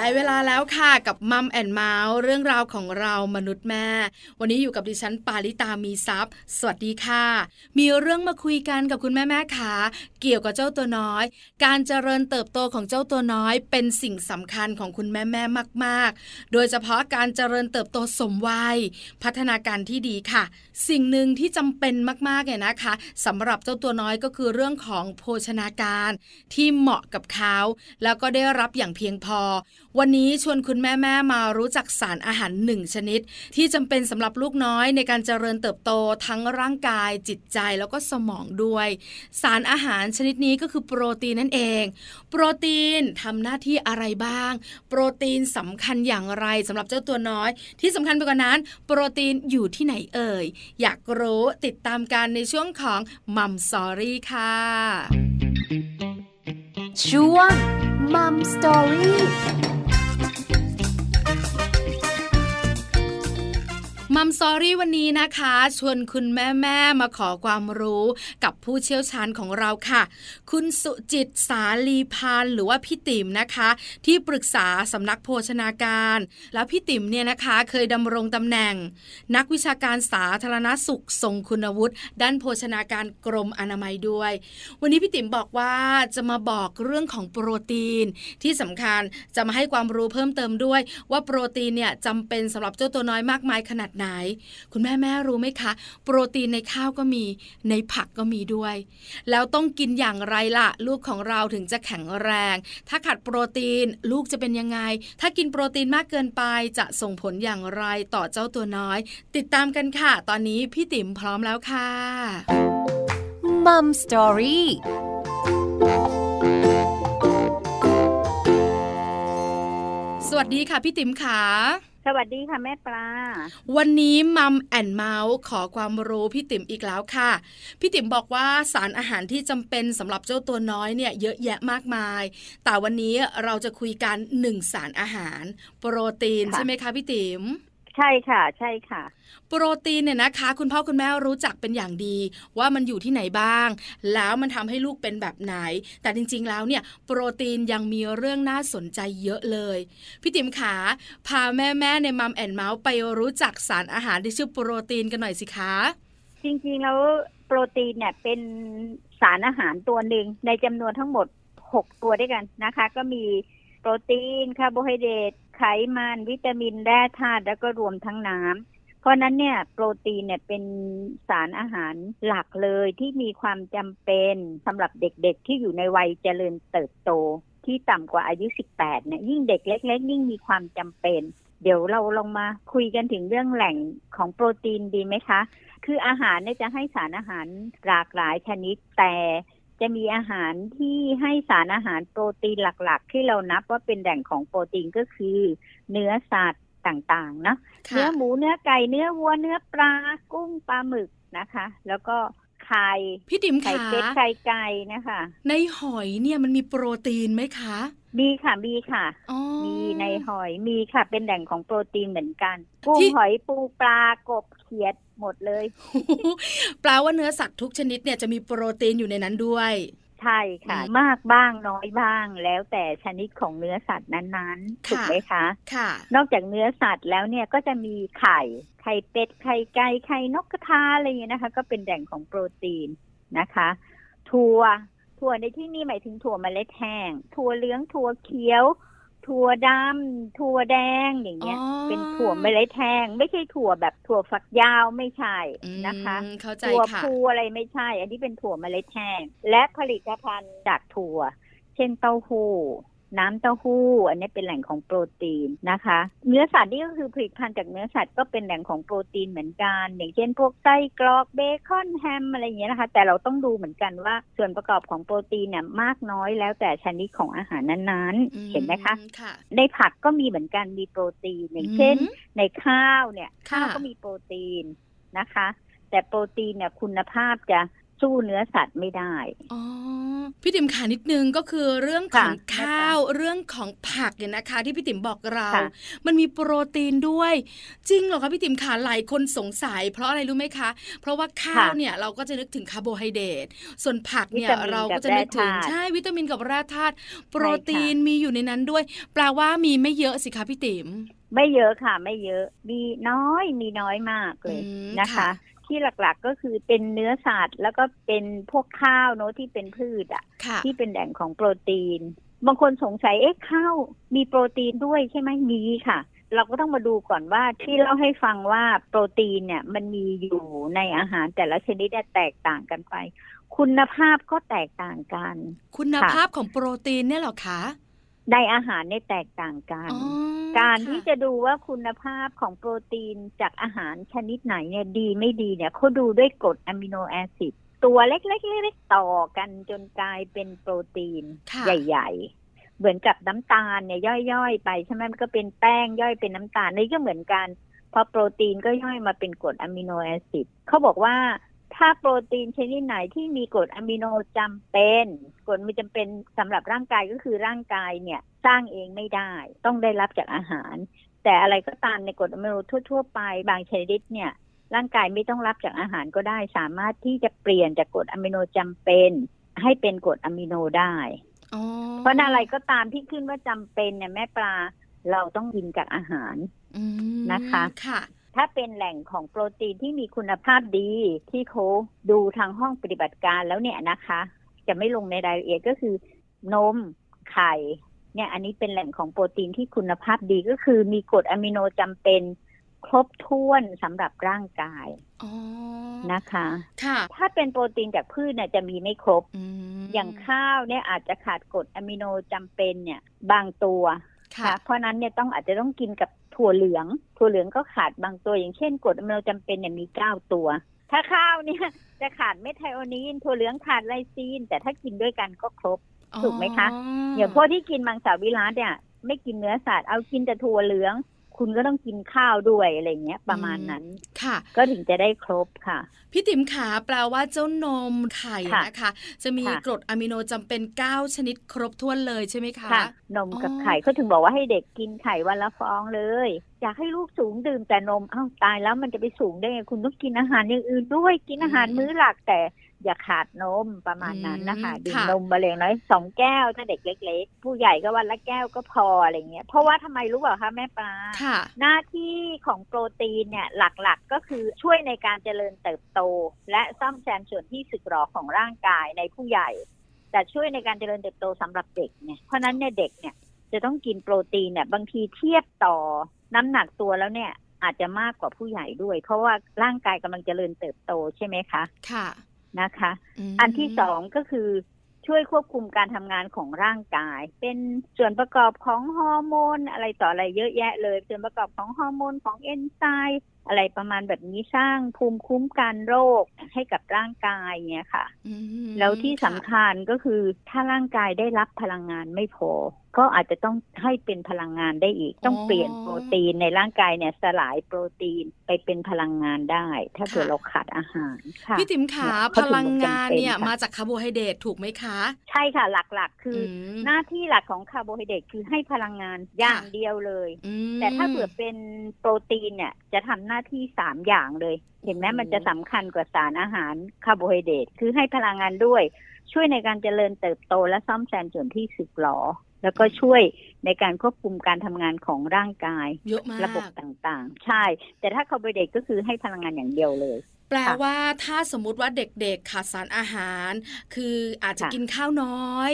ได้เวลาแล้วค่ะกับ Mom and Mouth เรื่องราวของเรามนุษย์แม่ วันนี้อยู่กับดิฉันปาริตามีทรัพย์สวัสดีค่ะ มีเรื่องมาคุยกันกับคุณแม่แม่ขาเกี่ยวกับเจ้าตัวน้อย การเจริญเติบโตของเจ้าตัวน้อย เป็นสิ่งสำคัญของคุณแม่แม่มาก ๆ โดยเฉพาะการเจริญเติบโตสมวัย พัฒนาการที่ดีค่ะ สิ่งหนึ่งที่จำเป็นมากๆเนี่ยนะคะสำหรับเจ้าตัวน้อยก็คือเรื่องของโภชนาการที่เหมาะกับเขาแล้วก็ได้รับอย่างเพียงพอวันนี้ชวนคุณแม่แม่มารู้จักสารอาหารหนึ่งชนิด ที่จำเป็นสำหรับลูกน้อยในการเจริญเติบโตทั้งร่างกายจิตใจแล้วก็สมองด้วย สารอาหารชนิดนี้ก็คือโปรตีนนั่นเอง โปรตีนทำหน้าที่อะไรบ้าง โปรตีนสำคัญอย่างไรสำหรับเจ้าตัวน้อย ที่สำคัญไปกว่านั้น โปรตีนอยู่ที่ไหนเอ่ย อยากรู้ติดตามกันในช่วงของ Mom Story ค่ะช่วง Mom Story Mom Story วันนี้นะคะ ชวนคุณแม่แม่มาขอความรู้กับผู้เชี่ยวชาญของเราค่ะ คุณสุจิตสาลีพานหรือว่าพี่ติ๋มนะคะ ที่ปรึกษาสำนักโภชนาการ แล้วพี่ติ๋มเนี่ยนะคะเคยดำรงตำแหน่ง นักวิชาการสาธารณสุขทรงคุณวุฒิด้านโภชนาการกรมอนามัยด้วย วันนี้พี่ติ๋มบอกว่าจะมาบอกเรื่องของโปรตีน ที่สำคัญจะมาให้ความรู้เพิ่มเติมด้วย ว่าโปรตีนเนี่ยจำเป็นสำหรับเจ้าตัวน้อยมากมายขนาดไหนคุณแม่แม่รู้ไหมคะ โปรตีนในข้าวก็มี ในผักก็มีด้วย แล้วต้องกินอย่างไรล่ะ ลูกของเราถึงจะแข็งแรง ถ้าขาดโปรตีนลูกจะเป็นยังไง ถ้ากินโปรตีนมากเกินไปจะส่งผลอย่างไรต่อเจ้าตัวน้อย ติดตามกันค่ะ ตอนนี้พี่ติ๋มพร้อมแล้วค่ะมัมสตอรี่สวัสดีค่ะพี่ติ๋มขา สวัสดีค่ะแม่ปลา วันนี้มัมแอนเมาส์ขอความรู้พี่ติ๋มอีกแล้วค่ะ พี่ติ๋มบอกว่าสารอาหารที่จำเป็นสำหรับเจ้าตัวน้อยเนี่ยเยอะแยะมากมาย แต่วันนี้เราจะคุยกันหนึ่งสารอาหาร โปรตีนใช่ไหมคะพี่ติ๋ม ใช่ค่ะ ใช่ค่ะ โปรตีนเนี่ยนะคะ คุณพ่อคุณแม่รู้จักเป็นอย่างดี ว่ามันอยู่ที่ไหนบ้าง แล้วมันทำให้ลูกเป็นแบบไหน แต่จริง ๆ แล้วเนี่ย โปรตีนยังมีเรื่องน่าสนใจเยอะเลย พี่ติ๋มขา พาแม่ๆใน Mom and Mouth ไปรู้จักสารอาหารที่ชื่อโปรตีนกันหน่อยสิคะ จริงๆแล้วโปรตีนเนี่ยเป็นสารอาหารตัวหนึ่งในจำนวนทั้งหมดหกตัวด้วยกันนะคะ ก็มีโปรตีนคาร์โบไฮเดรต ไขมันวิตามินแร่ธาตุแล้วก็รวมทั้งน้ำเพราะนั้นเนี่ยโปรตีนเนี่ยเป็นสารอาหารหลักเลยที่มีความจำเป็นสำหรับเด็กๆ ที่อยู่ในวัยเจริญเติบโต ที่ต่ำกว่าอายุ 18 เนี่ยยิ่งเด็กเล็ก ๆ ยิ่งมีความจำเป็น เดี๋ยวเราลองมาคุยกันถึงเรื่องแหล่งของโปรตีนดีไหมคะ คืออาหารเนี่ยจะให้สารอาหารหลากหลายชนิดแต่ จะมีอาหารที่ให้สารอาหารโปรตีนหลักๆ ที่เรานับว่าเป็นแหล่งของโปรตีนก็คือ เนื้อสัตว์ต่างๆนะเนื้อหมูเนื้อไก่เนื้อวัวเนื้อปลากุ้งปลาหมึกนะคะ แล้วก็ไข่พี่ติ๋มไข่เป็ดไข่ไก่นะคะ ในหอยเนี่ยมันมีโปรตีนไหมคะ มีค่ะมีค่ะ มีในหอยมีค่ะเป็นแหล่งของโปรตีนเหมือนกัน กุ้งหอยปูปลากบเขียด หมดเลย แปลว่าเนื้อสัตว์ทุกชนิดเนี่ยจะมีโปรตีนอยู่ในนั้นด้วยใช่ค่ะ มากบ้างน้อยบ้างแล้วแต่ชนิดของเนื้อสัตว์นั้นๆถูกไหมคะค่ะ นอกจากเนื้อสัตว์แล้วเนี่ยก็จะมีไข่ไข่เป็ดไข่ไก่ไข่นกกระทาอะไรอย่างเงี้ยนะคะ ก็เป็นแหล่งของโปรตีนนะคะ ถั่วถั่วในที่นี้หมายถึงถั่วเมล็ดแห้ง ถั่วเหลืองถั่วเขียว ถั่วดำถั่วแดงอย่างเงี้ย เป็นถั่วเมล็ดแห้งไม่ใช่ถั่วแบบถั่วฝักยาวไม่ใช่นะคะถั่วพูอะไรไม่ใช่ อันนี้เป็นถั่วเมล็ดแห้งและผลิตภัณฑ์จากถั่ว เช่นเต้าหู้ น้ำเต้าหู้ อันนี้เป็นแหล่งของโปรตีนนะคะ เนื้อสัตว์นี่ก็คือผลิตภัณฑ์จากเนื้อสัตว์ก็เป็นแหล่งของโปรตีนเหมือนกัน อย่างเช่นพวกไส้กรอกเบคอนแฮมอะไรอย่างเงี้ยนะคะ แต่เราต้องดูเหมือนกันว่าส่วนประกอบของโปรตีนเนี่ยมากน้อยแล้วแต่ชนิดของอาหารนั้นๆ เห็นไหมคะในผักก็มีเหมือนกันมีโปรตีนอย่างเช่น ในข้าวเนี่ยข้าวก็มีโปรตีนนะคะ แต่โปรตีนเนี่ยคุณภาพจะ สู้เนื้อสัตว์ไม่ได้พี่ติ๋มขานิดนึงก็คือเรื่องของค่ะข้าวเรื่องของผักเนี่ยนะคะ ที่พี่ติ๋มบอกเราค่ะมันมีโปรตีนด้วย จริงเหรอคะพี่ติ๋มขาหลายคนสงสัย เพราะอะไรรู้ไหมคะ เพราะว่าข้าวเนี่ยเราก็จะนึกถึงคาร์โบไฮเดรตส่วนผักเนี่ยวิตามินเราก็จะนึกถึงกับแร่ธาตุใช่วิตามินกับแร่ธาตุโปรตีนมีอยู่ในนั้นด้วย แปลว่ามีไม่เยอะสิคะพี่ติ๋มไม่เยอะค่ะ ไม่เยอะ มีน้อยมีน้อยมากเลยอืมนะคะค่ะ ที่หลักๆก็คือเป็นเนื้อสัตว์แล้วก็เป็นพวกข้าวเนอะที่เป็นพืชอะค่ะ ที่เป็นแหล่งของโปรตีน บางคนสงสัยเอ๊ะข้าวมีโปรตีนด้วยใช่ไหมมีค่ะ เราก็ต้องมาดูก่อนว่าที่เล่าให้ฟังว่าโปรตีนเนี่ย มันมีอยู่ในอาหารแต่ละชนิดเนี่ยแตกต่างกันไป คุณภาพก็แตกต่างกัน คุณภาพของโปรตีนเนี่ยเหรอคะ ในอาหารเนี่ยแตกต่างกันอ๋อการค่ที่จะดูว่าคุณภาพของโปรตีนจากอาหารชนิดไหนเนี่ยดีไม่ดีเนี่ยเขาดูด้วยกรดอะมิโนแอซิดตัวเล็กๆเล็กๆต่อกันจนกลายเป็นโปรตีนค่ะใหญ่ ๆ เหมือนกับน้ำตาลเนี่ยย่อยๆ ไปใช่ไหมมันก็เป็นแป้งย่อยเป็นน้ำตาลนี่ก็เหมือนกันพอโปรตีนก็ย่อยมาเป็นกรดอะมิโนแอซิดเขาบอกว่า ถ้าโปรตีนชนิดไหนที่มีกรดอะมิโนจำเป็นกรดมันจำเป็นสำหรับร่างกายก็คือร่างกายเนี่ยสร้างเองไม่ได้ ต้องได้รับจากอาหาร แต่อะไรก็ตามในกรดอะมิโนทั่ว ๆ ไป บางชนิดเนี่ย ร่างกายไม่ต้องรับจากอาหารก็ได้ สามารถที่จะเปลี่ยนจากกรดอะมิโนจำเป็น ให้เป็นกรดอะมิโนได้อ๋อเพราะอะไรก็ตามที่ขึ้นว่าจำเป็นเนี่ยแม่ปลาเราต้องกินจากอาหารอืมนะคะ ค่ะ ถ้าเป็นแหล่งของโปรตีนที่มีคุณภาพดีที่เขาดูทางห้องปฏิบัติการแล้วเนี่ยนะคะ จะไม่ลงในรายละเอียดก็คือนมไข่เนี่ยอันนี้เป็นแหล่งของโปรตีนที่คุณภาพดีก็คือมีกรดอะมิโนจำเป็นครบถ้วนสำหรับร่างกายอ๋อนะคะค่ะถ้าเป็นโปรตีนจากพืชเนี่ยจะมีไม่ครบอืมอย่างข้าวเนี่ยอาจจะขาดกรดอะมิโนจำเป็นเนี่ย บางตัว ค่ะเพราะนั้นเนี่ยต้องอาจจะต้องกินกับถั่วเหลือง ถั่วเหลืองก็ขาดบางตัวอย่างเช่นกรดอะมิโนจำเป็นเนี่ยมีเก้าตัว ถ้าข้าวเนี่ยจะขาดเมทไทโอนีนถั่วเหลืองขาดไลซีน แต่ถ้ากินด้วยกันก็ครบถูกไหมคะอ๋ออย่างพวกที่กินมังสวิรัตเนี่ย ไม่กินเนื้อสัตว์เอากินแต่ถั่วเหลือง คุณก็ต้องกินข้าวด้วยอะไรเงี้ย ประมาณนั้นค่ะ ก็ถึงจะได้ครบค่ะ พี่ติ๋มขาแปลว่าเจ้านมไข่ค่ะนะคะ จะมีค่ะกรดอะมิโนจำเป็น 9 ชนิดครบถ้วนเลยใช่ไหมคะค่ะนมกับอ๋อไข่เขาถึงบอกว่าให้เด็กกินไข่วันละฟองเลยอยากให้ลูกสูงดื่มแต่นมอ้าวตายแล้วมันจะไปสูงได้ไงคุณต้องกินอาหารอย่างอื่นด้วยกินอาหารมื้อหลักแต่ อย่าขาดนมประมาณนั้นนะคะดื่มนมมาเลยน้อยสองแก้วถ้าเด็กเล็ก ๆ ผู้ใหญ่ก็วันละแก้วก็พออะไรเงี้ยเพราะว่าทำไมรู้เปล่าคะแม่ปลาค่ะหน้าที่ของโปรตีนเนี่ยหลักๆก็คือช่วยในการเจริญเติบโต และซ่อมแซมส่วนที่สึกหรอของร่างกายในผู้ใหญ่ แต่ช่วยในการเจริญเติบโตสำหรับเด็กเนี่ยเพราะฉะนั้นเนี่ยเด็กเนี่ยจะต้องกินโปรตีนเนี่ยบางทีเทียบต่อน้ำหนักตัวแล้วเนี่ยอาจจะมากกว่าผู้ใหญ่ด้วย เพราะว่าร่างกายกำลังเจริญเติบโตใช่ไหมคะ ค่ะ นะคะมอันที่สองก็คือช่วยควบคุมการทำงานของร่างกาย เป็นส่วนประกอบของฮอร์โมนอะไรต่ออะไรเยอะแยะเลย ส่วนประกอบของฮอร์โมนของเอนไซม์ อะไรประมาณแบบนี้สร้างภูมิคุ้มกันโรคให้กับร่างกายเนี่ยค่ะอืมแล้วที่สำค่ะคัญก็คือถ้าร่างกายได้รับพลังงานไม่พอ ก็อาจจะต้องให้เป็นพลังงานได้อีก ต้องเปลี่ยนโปรตีนในร่างกายเนี่ยสลายโปรตีนไปเป็นพลังงานได้ ถ้าเกิดเราขาดอาหารค่ะพี่ติ๋มขาเนี่ยพเขาถึงลังงานเนี่ยจำเป็นค่ะมาจากคาร์โบไฮเดรตถูกไหมคะ ใช่ค่ะหลักๆ คืออมหน้าที่หลักของคาร์โบไฮเดรตคือให้พลังงานอย่างเดียวเลยอืมแต่ถ้าเผื่อเป็นโปรตีนเนี่ยจะทำหน้าที่สามอย่างเลย เห็นไหมโอ้โหมันจะสำคัญกว่าสารอาหารคาร์โบไฮเดรตคือให้พลังงานด้วย ช่วยในการเจริญเติบโตและซ่อมแซมส่วนที่สึกหรอ แล้วก็ช่วยในการควบคุมการทำงานของร่างกายเยอะมากระบบต่างๆ ใช่ แต่ถ้าคาร์โบไฮเดรตก็คือให้พลังงานอย่างเดียวเลย แปลว่าถ้าสมมุติว่าเด็กๆขาดสารอาหาร คืออาจจะค่ะกินข้าวน้อย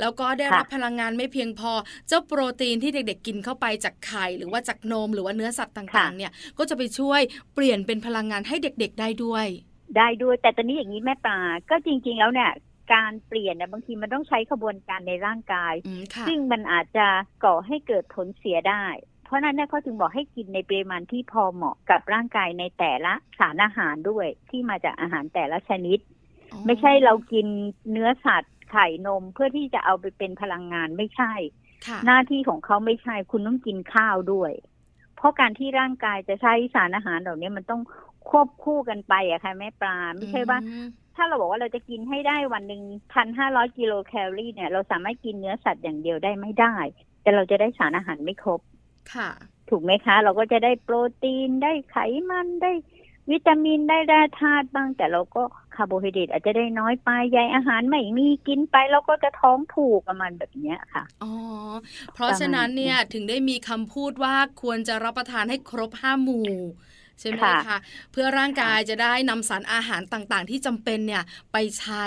แล้วก็ได้ค่ะรับพลังงานไม่เพียงพอ เจ้าโปรตีนที่เด็ก ๆ กินเข้าไปจากไข่หรือว่าจากนมหรือว่าเนื้อสัตว์ต่างๆ เนี่ยก็จะไปช่วยเปลี่ยนเป็นพลังงานให้เด็ก ๆ ได้ด้วย ได้ด้วยแต่ตอนนี้อย่างนี้แม่ปลาก็จริง ๆ แล้วเนี่ยการเปลี่ยนเนี่ยบางทีมันต้องใช้ขบวนการในร่างกายอืมค่ะซึ่งมันอาจจะก่อให้เกิดผลเสียได้ เพราะฉะนั้นเนี่ยเขาจึงบอกให้กินในปริมาณที่พอเหมาะกับร่างกายในแต่ละสารอาหารด้วยที่มาจากอาหารแต่ละชนิดอ๋อไม่ใช่เรากินเนื้อสัตว์ไข่นมเพื่อที่จะเอาไปเป็นพลังงานไม่ใช่ค่ะหน้าที่ของเขาไม่ใช่คุณต้องกินข้าวด้วย เพราะการที่ร่างกายจะใช้สารอาหารเหล่านี้มันต้องควบคู่กันไปอะค่ะแม่ปลาไม่ใช่ว่าอืมถ้าเราบอกว่าเราจะกินให้ได้วันหนึ่งพันห้าร้อยกิโลแคลอรี่เนี่ย เราสามารถกินเนื้อสัตว์อย่างเดียวได้ไม่ได้ แต่เราจะได้สารอาหารไม่ครบ ค่ะ ถูกไหมคะ เราก็จะได้โปรตีนได้ไขมันได้วิตามินได้แร่ธาตุบ้างแต่เราก็คาร์โบไฮเดรตอาจจะได้น้อยไปใยอาหารไม่มีกินไปเราก็จะท้องผูกประมาณแบบเนี้ยค่ะอ๋อเพราะฉะนั้นเนี่ยถึงได้มีคำพูดว่าควรจะรับประทานให้ครบห้าหมู่ ใช่ไหมค่ะคะเพื่อร่างกายจะได้นำสารอาหารต่างๆ ที่จำเป็นเนี่ยไปใช้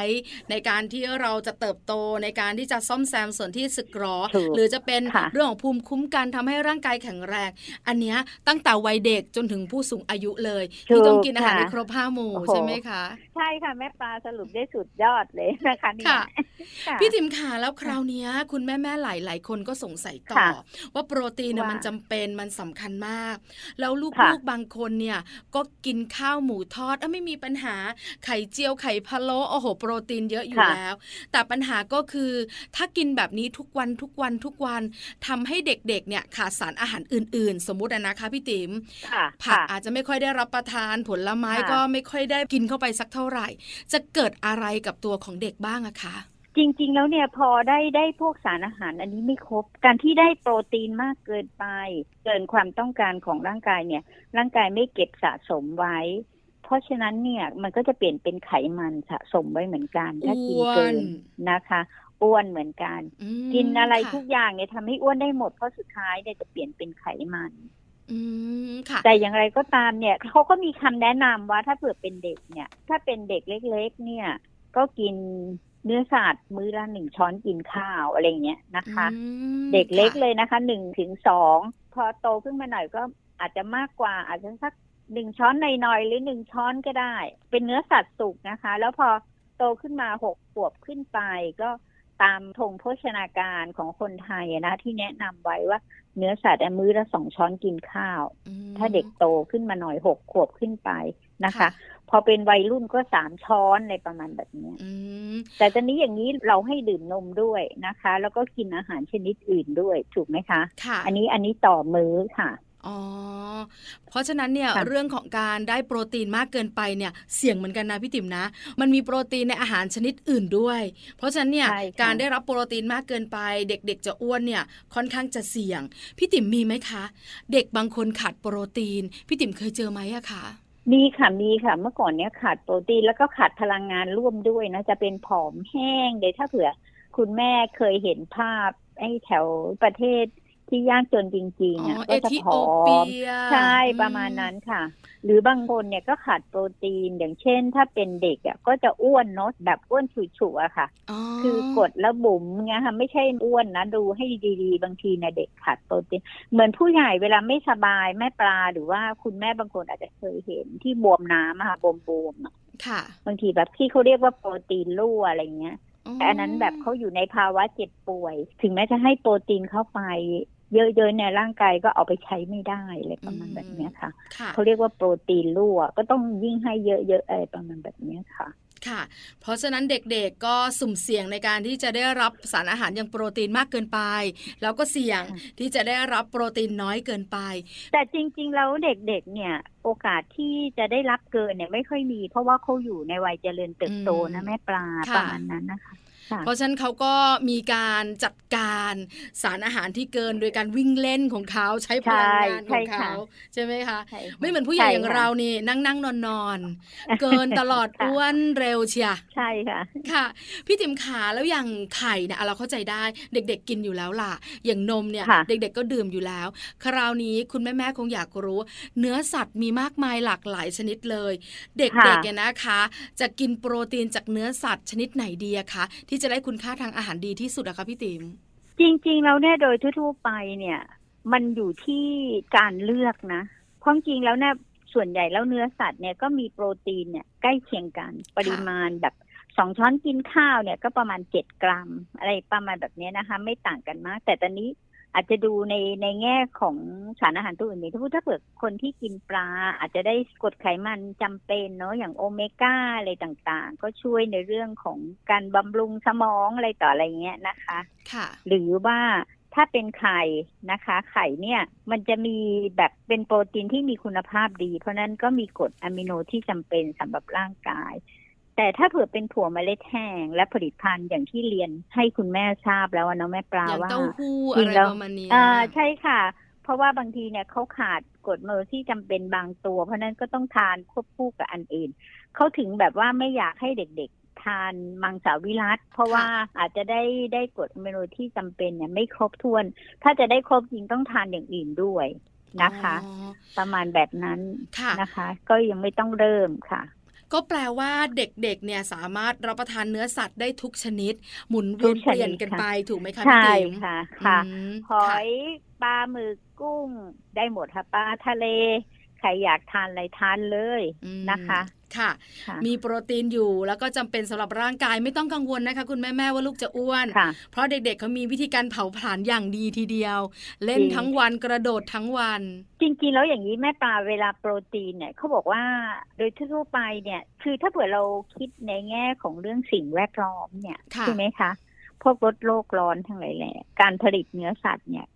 ในการที่เราจะเติบโตในการที่จะซ่อมแซมส่วนที่สึกหรอถูกหรือจะเป็นค่ะเรื่องของภูมิคุ้มกันทำให้ร่างกายแข็งแรง อันเนี้ยตั้งแต่วัยเด็กจนถึงผู้สูงอายุเลยที่ต้องกินอาหารให้ครบห้าหมู่โอ้โหใช่ไหมคะ ใช่ค่ะแม่ปลาสรุปได้สุดยอดเลยนะคะเนี่ยค่ะค่ะพี่ติ๋มขาแล้วคราวเนี้ยคุณแม่แม่ๆหลายหลายๆคนก็สงสัยต่อค่ะว่าโปรตีนเนี่ยว่ามัมันจำเป็นมันสำคัญมาก แล้วลูค่ะกๆบางคนเนี่ยก็กินข้าวหมูทอดเอ้าไม่มีปัญหาไข่เจียวไข่พะโล้โอ้โหโปรตีนเยอะอยู่ค่ะแล้ว แต่ปัญหาก็คือถ้ากินแบบนี้ทุกวันทุกวันทุกวันทำให้เด็กๆเนี่ยขาดสารอาหารอื่น ๆ สมมุติอะนะคะพี่ติ๋มค่ะผักค่ะอาจจะไม่ค่อยได้รับประทานผลไม้ค่ะก็ไม่ค่อยได้กินเข้าไปสักเท่าไหร่ จะเกิดอะไรกับตัวของเด็กบ้างอะคะ จริง ๆ แล้วเนี่ยพอได้ได้พวกสารอาหารอันนี้ไม่ครบ การที่ได้โปรตีนมากเกินไป เกินความต้องการของร่างกายเนี่ย ร่างกายไม่เก็บสะสมไว้ เพราะฉะนั้นเนี่ยมันก็จะเปลี่ยนเป็นไขมันสะสมไว้เหมือนกัน ถ้ากินเกิอ้วนนนะคะอ้วนเหมือนกันอืมกินอะไรค่ทุกอย่างเนี่ยทำให้อ้วนได้หมดเพราะสุดท้ายเนี่ยจะเปลี่ยนเป็นไขมันอืมค่ะแต่อย่างไรก็ตามเนี่ยเขาก็มีคำแนะนำว่าถ้าเผื่อเป็นเด็กเนี่ย ถ้าเป็นเด็กเล็ก ๆ เนี่ย ก็กิน เนื้อสัตว์มื้อละหนึ่งช้อนกินข้าวอะไรอย่างเงี้ยนะคะอืมเด็กเล็กค่ะเลยนะคะหนึ่งถึงสองพอโตขึ้นมาหน่อยก็อาจจะมากกว่า อาจจะสักหนึ่งช้อนหน่อยๆหรือหนึ่งช้อนก็ได้ เป็นเนื้อสัตว์สุกนะคะ แล้วพอโตขึ้นมาหกขวบขึ้นไปก็ตามธงโภชนาการของคนไทยอะนะ ที่แนะนำไว้ว่าเนื้อสัตว์อะมื้อละสองช้อนกินข้าวอืมถ้าเด็กโตขึ้นมาหน่อยหกขวบขึ้นไปนะคะค่ะพอเป็นวัยรุ่นก็สามช้อนอะไรประมาณแบบเนี้ยอืม แต่ตอนนี้อย่างนี้เราให้ดื่มนมด้วยนะคะ แล้วก็กินอาหารชนิดอื่นด้วยถูกไหมคะค่ะอันนี้อันนี้ต่อมื้อค่ะอ๋อ เพราะฉะนั้นเนี่ยค่ะเรื่องของการได้โปรตีนมากเกินไปเนี่ยเสี่ยงเหมือนกันนะพี่ติ๋มนะ มันมีโปรตีนในอาหารชนิดอื่นด้วย เพราะฉะนั้นเนี่ยใช่ค่ะการได้รับโปรตีนมากเกินไป เด็กๆ จะอ้วนเนี่ยค่อนข้างจะเสี่ยง พี่ติ๋มมีไหมคะ เด็กบางคนขาดโปรตีน พี่ติ๋มเคยเจอไหมอะคะ มีค่ะมีค่ะ เมื่อก่อนเนี้ยขาดโปรตีนแล้วก็ขาดพลังงานร่วมด้วยนะ จะเป็นผอมแห้งเลยถ้าเผื่อ คุณแม่เคยเห็นภาพไอ้แถวประเทศ ที่ยากจนจริงๆอ๋อะอก็เอจะธิผโออเปีมยใช่อืมประมาณนั้นค่ะ หรือบางคนเนี่ยก็ขาดโปรตีนอย่างเช่น ถ้าเป็นเด็กอะก็จะอ้วนเนอะแบบอ้วนฉุๆอะค่ะอ๋อคือกดแล้วบุ๋มเงี้ยค่ะไม่ใช่อ้วนนะดูให้ดีๆ บางทีนะเด็กขาดโปรตีน เหมือนผู้ใหญ่เวลาไม่สบายแม่ปลาหรือว่าคุณแม่บางคนอาจจะเคยเห็นที่บวมน้ำอะค่ะบวมๆอะค่ะบางทีแบบที่เขาเรียกว่าโปรตีนรั่วอะไรเงี้ยแต่อันนั้นแบบเขาอยู่ในภาวะเจ็บป่วย ถึงแม้จะให้โปรตีนเข้าไป เยอะๆในร่างกายก็เอาไปใช้ไม่ได้อะไรประมาณแบบเนี้ยค่ะค่ะเขาเรียกว่าโปรตีนรั่วก็ต้องยิ่งให้เยอะๆอะไรประมาณแบบเนี้ยค่ะค่ะ เพราะฉะนั้นเด็กๆก็สุ่มเสี่ยงในการที่จะได้รับสารอาหารอย่างโปรตีนมากเกินไป แล้วก็เสี่ยงค่ะที่จะได้รับโปรตีนน้อยเกินไป แต่จริงๆแล้วเด็กๆเนี่ยโอกาสที่จะได้รับเกินเนี่ยไม่ค่อยมี เพราะว่าเขาอยู่ในวัยเจริญเติบโตนะอืมแม่ปลาค่ะประมาณนั้นนะคะค่ะ เพราะฉะนั้นเขาก็มีการจัดการสารอาหารที่เกินโดยการวิ่งเล่นของเขาใช้พลังงานขใช่องค่ะเขาใช่ไหมคะใช่ค่ะไม่เหมือนผู้ใหญ่ช่อย่างค่ะเรานี่นั่งนั่งนอนนอนๆเกินตลอดค่ะอ้วนเร็วเชียใช่ค่ะ ค่ะ พี่ติ๋มขาแล้วอย่างไข่เนี่ยอะเราเข้าใจได้เด็ก ๆ กินอยู่แล้วล่ะ อย่างนมเนี่ยค่ะเด็ก ๆ ก็ดื่มอยู่แล้ว คราวนี้คุณแม่ๆคงอยากรู้ เนื้อสัตว์มีมากมายหลากหลายชนิดเลย เด็กๆเนี่ยนะคะ จะกินโปรตีนจากเนื้อสัตว์ชนิดไหนดีอะคะที่จะได้คุณค่าทางอาหารดีที่สุดอะคะพี่ติ๋มจริงๆแล้วเนี่ยโดยทั่วๆไปเนี่ย มันอยู่ที่การเลือกนะความจริงแล้วเนี่ยส่วนใหญ่แล้วเนื้อสัตว์เนี่ยก็มีโปรตีนเนี่ยใกล้เคียงกันปริมาณแบบสองช้อนกินข้าวเนี่ยก็ประมาณเจ็ดกรัม อะไรประมาณแบบนี้นะคะ ไม่ต่างกันมาก แต่ตอนนี้ อาจจะดูในในแง่ของสารอาหารตัวอื่นนี่ถ้าพูดถ้าเผื่อคนที่กินปลา อาจจะได้กรดไขมันจำเป็นเนาะอย่างโอเมก้าอะไรต่างๆ ก็ช่วยในเรื่องของการบำรุงสมองอะไรต่ออะไรเงี้ยนะคะ ค่ะ หรือว่าถ้าเป็นไข่นะคะ ไข่เนี่ยมันจะมีแบบเป็นโปรตีนที่มีคุณภาพดี เพราะนั้นก็มีกรดอะมิโนที่จำเป็นสำหรับร่างกาย แแต่ถ้าเผื่อเป็นถั่วเมล็ดแห้งและผลิตภัณฑ์อย่างที่เรียนให้คุณแม่ทราบแล้วอะเนาะแม่ปลาอย่างว่าเต้าหู้จริอะงไรแล้วประมาณนี้อ่าใช่ค่ะ เพราะว่าบางทีเนี่ยเขาขาดกรดเมลที่จำเป็นบางตัว เพราะฉะนั้นก็ต้องทานควบคู่กับอันอื่นเขาถึงแบบว่าไม่อยากให้เด็กๆ ทานมังสวิรัตเพราะว่าอาจจะได้ได้กรดเมโลที่จำเป็นเนี่ยไม่ครบถ้วน ถ้าจะได้ครบจริงต้องทานอย่างอื่นด้วยนะคะอ๋อประมาณแบบนั้นค่ะนะคะ ก็ยังไม่ต้องเริ่มค่ะ ก็แปลว่าเด็กๆเนี่ยสามารถรับประทานเนื้อสัตว์ได้ทุกชนิด หมุนทุเวียนกเปชนิดลี่ยนกันค่ะไปถูกไหมคะใช่พี่ติ๋มค่ะค่ะอืมหอค่ะยปลาหมึกกุ้งได้หมดค่ะปลาทะเลใครอยากทานอะไรทานเลยอืมนะคะ ค่ะค่ะ มีโปรตีนอยู่แล้วก็จำเป็นสำหรับร่างกายไม่ต้องกังวลนะคะ คุณแม่ๆว่าลูกจะอ้วนค่ะเพราะเด็กๆเขามีวิธีการเผาผลาญอย่างดีทีเดียว เล่นจริงทั้งวันกระโดดทั้งวัน จริงๆแล้วอย่างนี้แม่ปลาเวลาโปรตีนเนี่ยเขาบอกว่าโดยทั่วๆไปเนี่ยคือถ้าเผื่อเราคิดในแง่ของเรื่องสิ่งแวดล้อมเนี่ยค่ะใช่ไหมคะพวกลดโลกร้อนทั้งหลายแหละการผลิตเนื้อสัตว์เนี่ย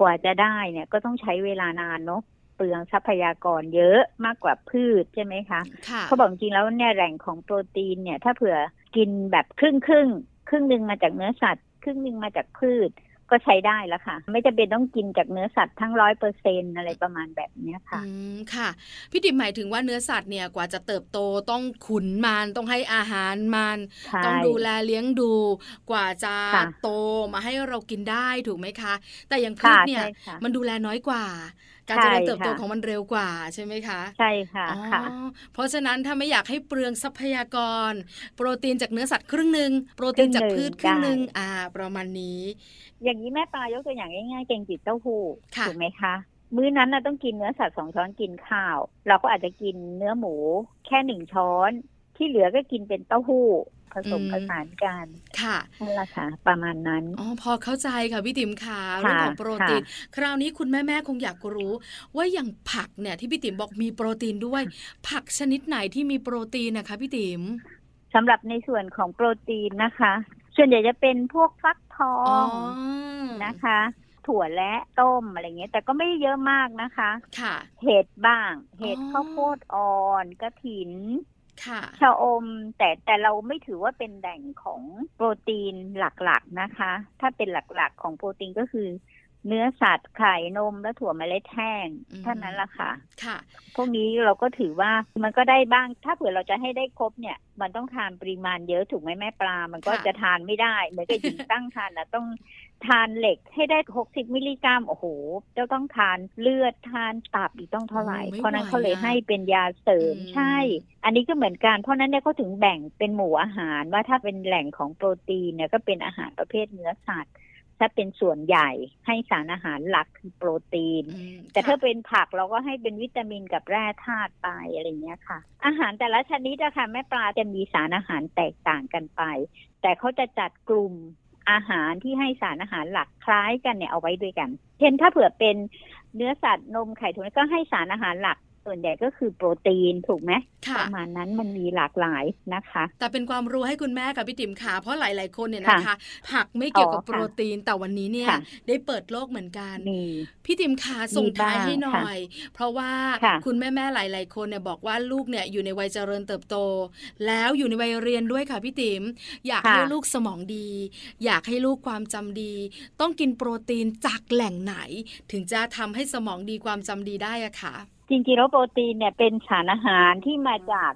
กว่าจะได้เนี่ยก็ต้องใช้เวลานานเนาะเป ลืองทรัพยากรเยอะมากกว่าพืชใช่ไหมคะค่ะเขาบอกจริงๆแล้วเนี่ยแหล่งของโปรตีนเนี่ย ถ้าเผื่อกินแบบครึ่งครึ่งๆครึ่งหนึ่งมาจากเนื้อสัตว์ ครึ่งหนึ่งมาจากพืช ก็ใช้ได้แล้วค่ะ ไม่จำเป็นต้องกินจากเนื้อสัตว์ทั้งร้อยเปอร์เซ็นอะไรประมาณแบบเนี้ยค่ะอืมค่ะพี่ติ๋มหมายถึงว่าเนื้อสัตว์เนี่ยกว่าจะเติบโตต้องขุนมันต้องให้อาหารมันใช่ต้องดูแลเลี้ยงดู กว่าจะค่ะโตมาให้เรากินได้ถูกไหมคะ แต่อย่างพืชค่ะเนี่ยใช่ค่ะมันดูแลน้อยกว่า การใช่เจริญเติบโตค่ะของมันเร็วกว่าใช่ไหมคะ ใช่ค่ะอ๋อค่ะเพราะฉะนั้นถ้าไม่อยากให้เปลืองทรัพยากร โปรตีนจากเนื้อสัตว์ครึ่งหนึ่งโปรตีนจากพืชครึ่งหนึ่งได้อ่า ประมาณนี้ อย่างนี้แม่ปลายกตัวอย่างง่ายๆแกงจืดเต้าหู้ค่ะถูกไหมคะ มื้อนั้นนะต้องกินเนื้อสัตว์สองช้อนกินข้าว เราก็อาจจะกินเนื้อหมู แค่หนึ่งช้อน ที่เหลือก็กินเป็นเต้าหู้ผสมผสานกันค่ะนั่นแหละค่ะ ประมาณนั้นอ๋อพอเข้าใจค่ะพี่ติ๋มค่ะค่ะเรื่องของโปรตีนค่ะคราวนี้คุณแม่ๆคงอยากรู้ ว่าอย่างผักเนี่ยที่พี่ติ๋มบอกมีโปรตีนด้วย ผักชนิดไหนที่มีโปรตีนนะคะพี่ติ๋มสำหรับในส่วนของโปรตีนนะคะ ส่วนใหญ่จะเป็นพวกฟักทออ๋องนะคะ ถั่วและต้มอะไรเงี้ยแต่ก็ไม่ได้เยอะมากนะคะ ค่ะ เห็ดบ้าง เห็ดอ๋อข้าวโพดอ่อนกระถินค่ะชะอมแต่แต่เราไม่ถือว่าเป็นแหล่งของโปรตีนหลักๆนะคะ ถ้าเป็นหลักๆของโปรตีนก็คือ เนื้อสัตว์ไข่นมและถั่วเมล็ดแห้งอืมเท่านั้นละค่ะ ค่ะ พวกนี้เราก็ถือว่ามันก็ได้บ้าง ถ้าเผื่อเราจะให้ได้ครบเนี่ย มันต้องทานปริมาณเยอะถูกไหมแม่ปลา มันก็ค่ะจะทานไม่ได้เหมือนกับหญิงตั้งครรภ์นะต้องทานเหล็กให้ได้หกสิบมิลลิกรัม โอ้โหเจ้าต้องทานเลือดทานตับอีกต้องเท่าไหร่โอ้ไม่เพราะนั้นไหวเขาเลยอะให้เป็นยาเสริมอืมใช่ อันนี้ก็เหมือนกัน เพราะนั้นเนี่ยเขาถึงแบ่งเป็นหมู่อาหารว่าถ้าเป็นแหล่งของโปรตีนเนี่ยก็เป็นอาหารประเภทเนื้อสัตว์ ถ้าเป็นส่วนใหญ่ให้สารอาหารหลักคือโปรตีนอืมแต่ถ้าค่ะเป็นผักเราก็ให้เป็นวิตามินกับแร่ธาตุไปอะไรเงี้ยค่ะ อาหารแต่ละชนิดอะค่ะแม่ปลาจะมีสารอาหารแตกต่างกันไป แต่เขาจะจัดกลุ่มอาหารที่ให้สารอาหารหลักคล้ายกันเนี่ยเอาไว้ด้วยกัน เช่นถ้าเผื่อเป็นเนื้อสัตว์นมไข่ถั่วก็ให้สารอาหารหลัก ส่วนใหญ่ก็คือโปรตีนถูกไหมค่ะประมาณนั้นมันมีหลากหลายนะคะ แต่เป็นความรู้ให้คุณแม่กับพี่ติ๋มค่ะ เพราะหลาย ๆ คนเนี่ยนะคะ ผักไม่เกี่ยวกับอ๋อโปค่ะรตีนแต่วันนี้เนี่ยค่ะได้เปิดโลกเหมือนกันมีพี่ติ๋มขาส่งท้ายมีบ้างให้หน่อย เพราะว่าค่ะคุณแม่ ๆ หลาย ๆ คนเนี่ยบอกว่าลูกเนี่ยอยู่ในวัยเจริญเติบโต แล้วอยู่ในวัยเรียนด้วยค่ะพี่ติ๋มอยากค่ะให้ลูกสมองดี อยากให้ลูกความจำดี ต้องกินโปรตีนจากแหล่งไหน ถึงจะทำให้สมองดีความจำดีได้อะค่ะ จริงๆแล้วโปรตีนเนี่ยเป็นสารอาหารที่มาจาก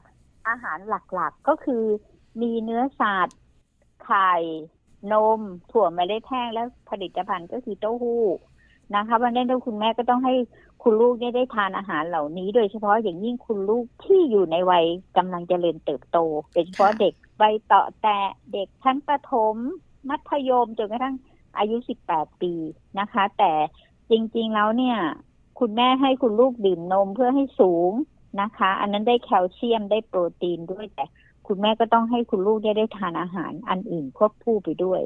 อาหารหลักๆ ก็คือมีเนื้อสัตว์ไข่นม ถั่วเมล็ดแห้งและผลิตภัณฑ์ก็คือเต้าหู้นะคะวันนี้นคุณแม่ก็ต้องให้คุณลูกเนี่ยได้ทานอาหารเหล่านี้ โดยเฉพาะอย่างยิ่งคุณลูกที่อยู่ในวัยกำลังเจริญเติบโตโดยเฉพาะค่ะเด็กวัยเตาะแตะเด็กชั้นประถม มัธยมจนกระทั่งอายุ 18 ปีนะคะ แต่จริงๆแล้วเนี่ย คุณแม่ให้คุณลูกดื่มนมเพื่อให้สูงนะคะ อันนั้นได้แคลเซียมได้โปรตีนด้วยแต่คุณแม่ก็ต้องให้คุณลูกได้ได้ทานอาหารอันอื่นควบคู่ไปด้วย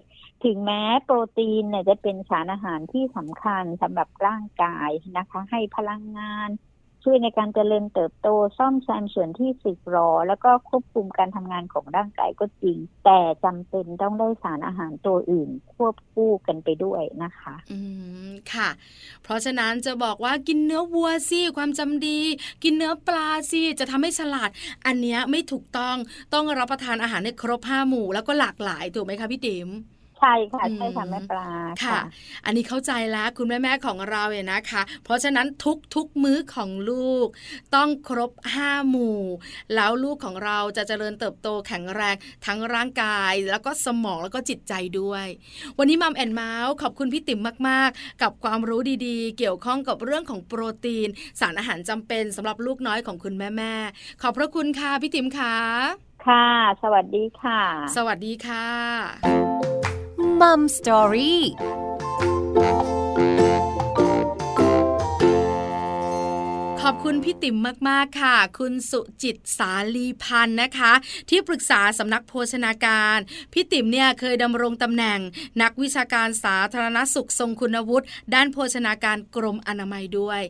ถึงแม้โปรตีนเนี่ยจะเป็นสารอาหารที่สำคัญสำหรับร่างกายนะคะ ให้พลังงาน ช่วยในการเจริญเติบโตซ่อมแซมส่วนที่สึกหรอ แล้วก็ควบคุมการทำงานของร่างกายก็จริง แต่จำเป็นต้องได้สารอาหารตัวอื่น ควบคู่กันไปด้วยนะคะ อืมค่ะ เพราะฉะนั้นจะบอกว่ากินเนื้อวัวสิความจำดี กินเนื้อปลาสิจะทำให้ฉลาด อันเนี้ยไม่ถูกต้องต้องรับประทานอาหารในครบห้าหมู่แล้วก็หลากหลายถูกไหมคะพี่ติ๋ม ใช่ค่ะอืมใช่ค่ะแม่ปลาค่ะ อันนี้เข้าใจแล้วคุณแม่แม่ๆของเราเนี่ยนะคะ เพราะฉะนั้นทุกทุกมื้อของลูก ต้องครบห้าหมู่ แล้วลูกของเราจะเจริญเติบโตแข็งแรงทั้งร่างกาย แล้วก็สมองแล้วก็จิตใจด้วย วันนี้มัมแอนเมาส์ขอบคุณพี่ติ๋มมาก ๆ กับความรู้ดีๆ เกี่ยวข้องกับเรื่องของโปรตีน สารอาหารจำเป็นสำหรับลูกน้อยของคุณแม่ๆขอบพระคุณค่ะพี่ติ๋มค่ะค่ะ สวัสดีค่ะ สวัสดีค่ะ มัม อรี่ขอบคุณพี่ติ๋มมากๆค่ะ คุณสุจิตสาลีพันธ์นะคะ ที่ปรึกษาสำนักโภชนาการ พี่ติ๋มเนี่ยเคยดำรงตำแหน่ง นักวิชาการสาธารณสุขทรงคุณวุฒิด้านโภชนาการกรมอนามัยด้วย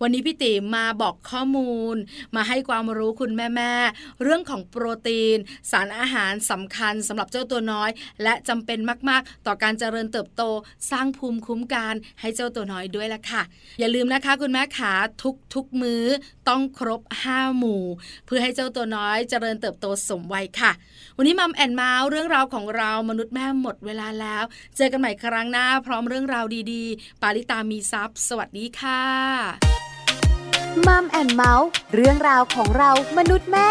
วันนี้พี่ติ๋มมาบอกข้อมูล มาให้ความรู้คุณแม่ๆเรื่องของโปรตีน สารอาหารสำคัญสำหรับเจ้าตัวน้อย และจำเป็นมากๆ ต่อการเจริญเติบโตสร้างภูมิคุ้มกันให้เจ้าตัวน้อยด้วยละค่ะ อย่าลืมนะคะคุณแม่ขาทุกทุกๆมื้อต้องครบ 5 หมู่ เพื่อให้เจ้าตัวน้อยเจริญเติบโตสมวัยค่ะ วันนี้ Mom and Mouth เรื่องราวของเรามนุษย์แม่หมดเวลาแล้ว เจอกันใหม่ครั้งหน้าพร้อมเรื่องราวดีๆ ปาริตามีทรัพย์สวัสดีค่ะ Mom and Mouth เรื่องราวของเรามนุษย์แม่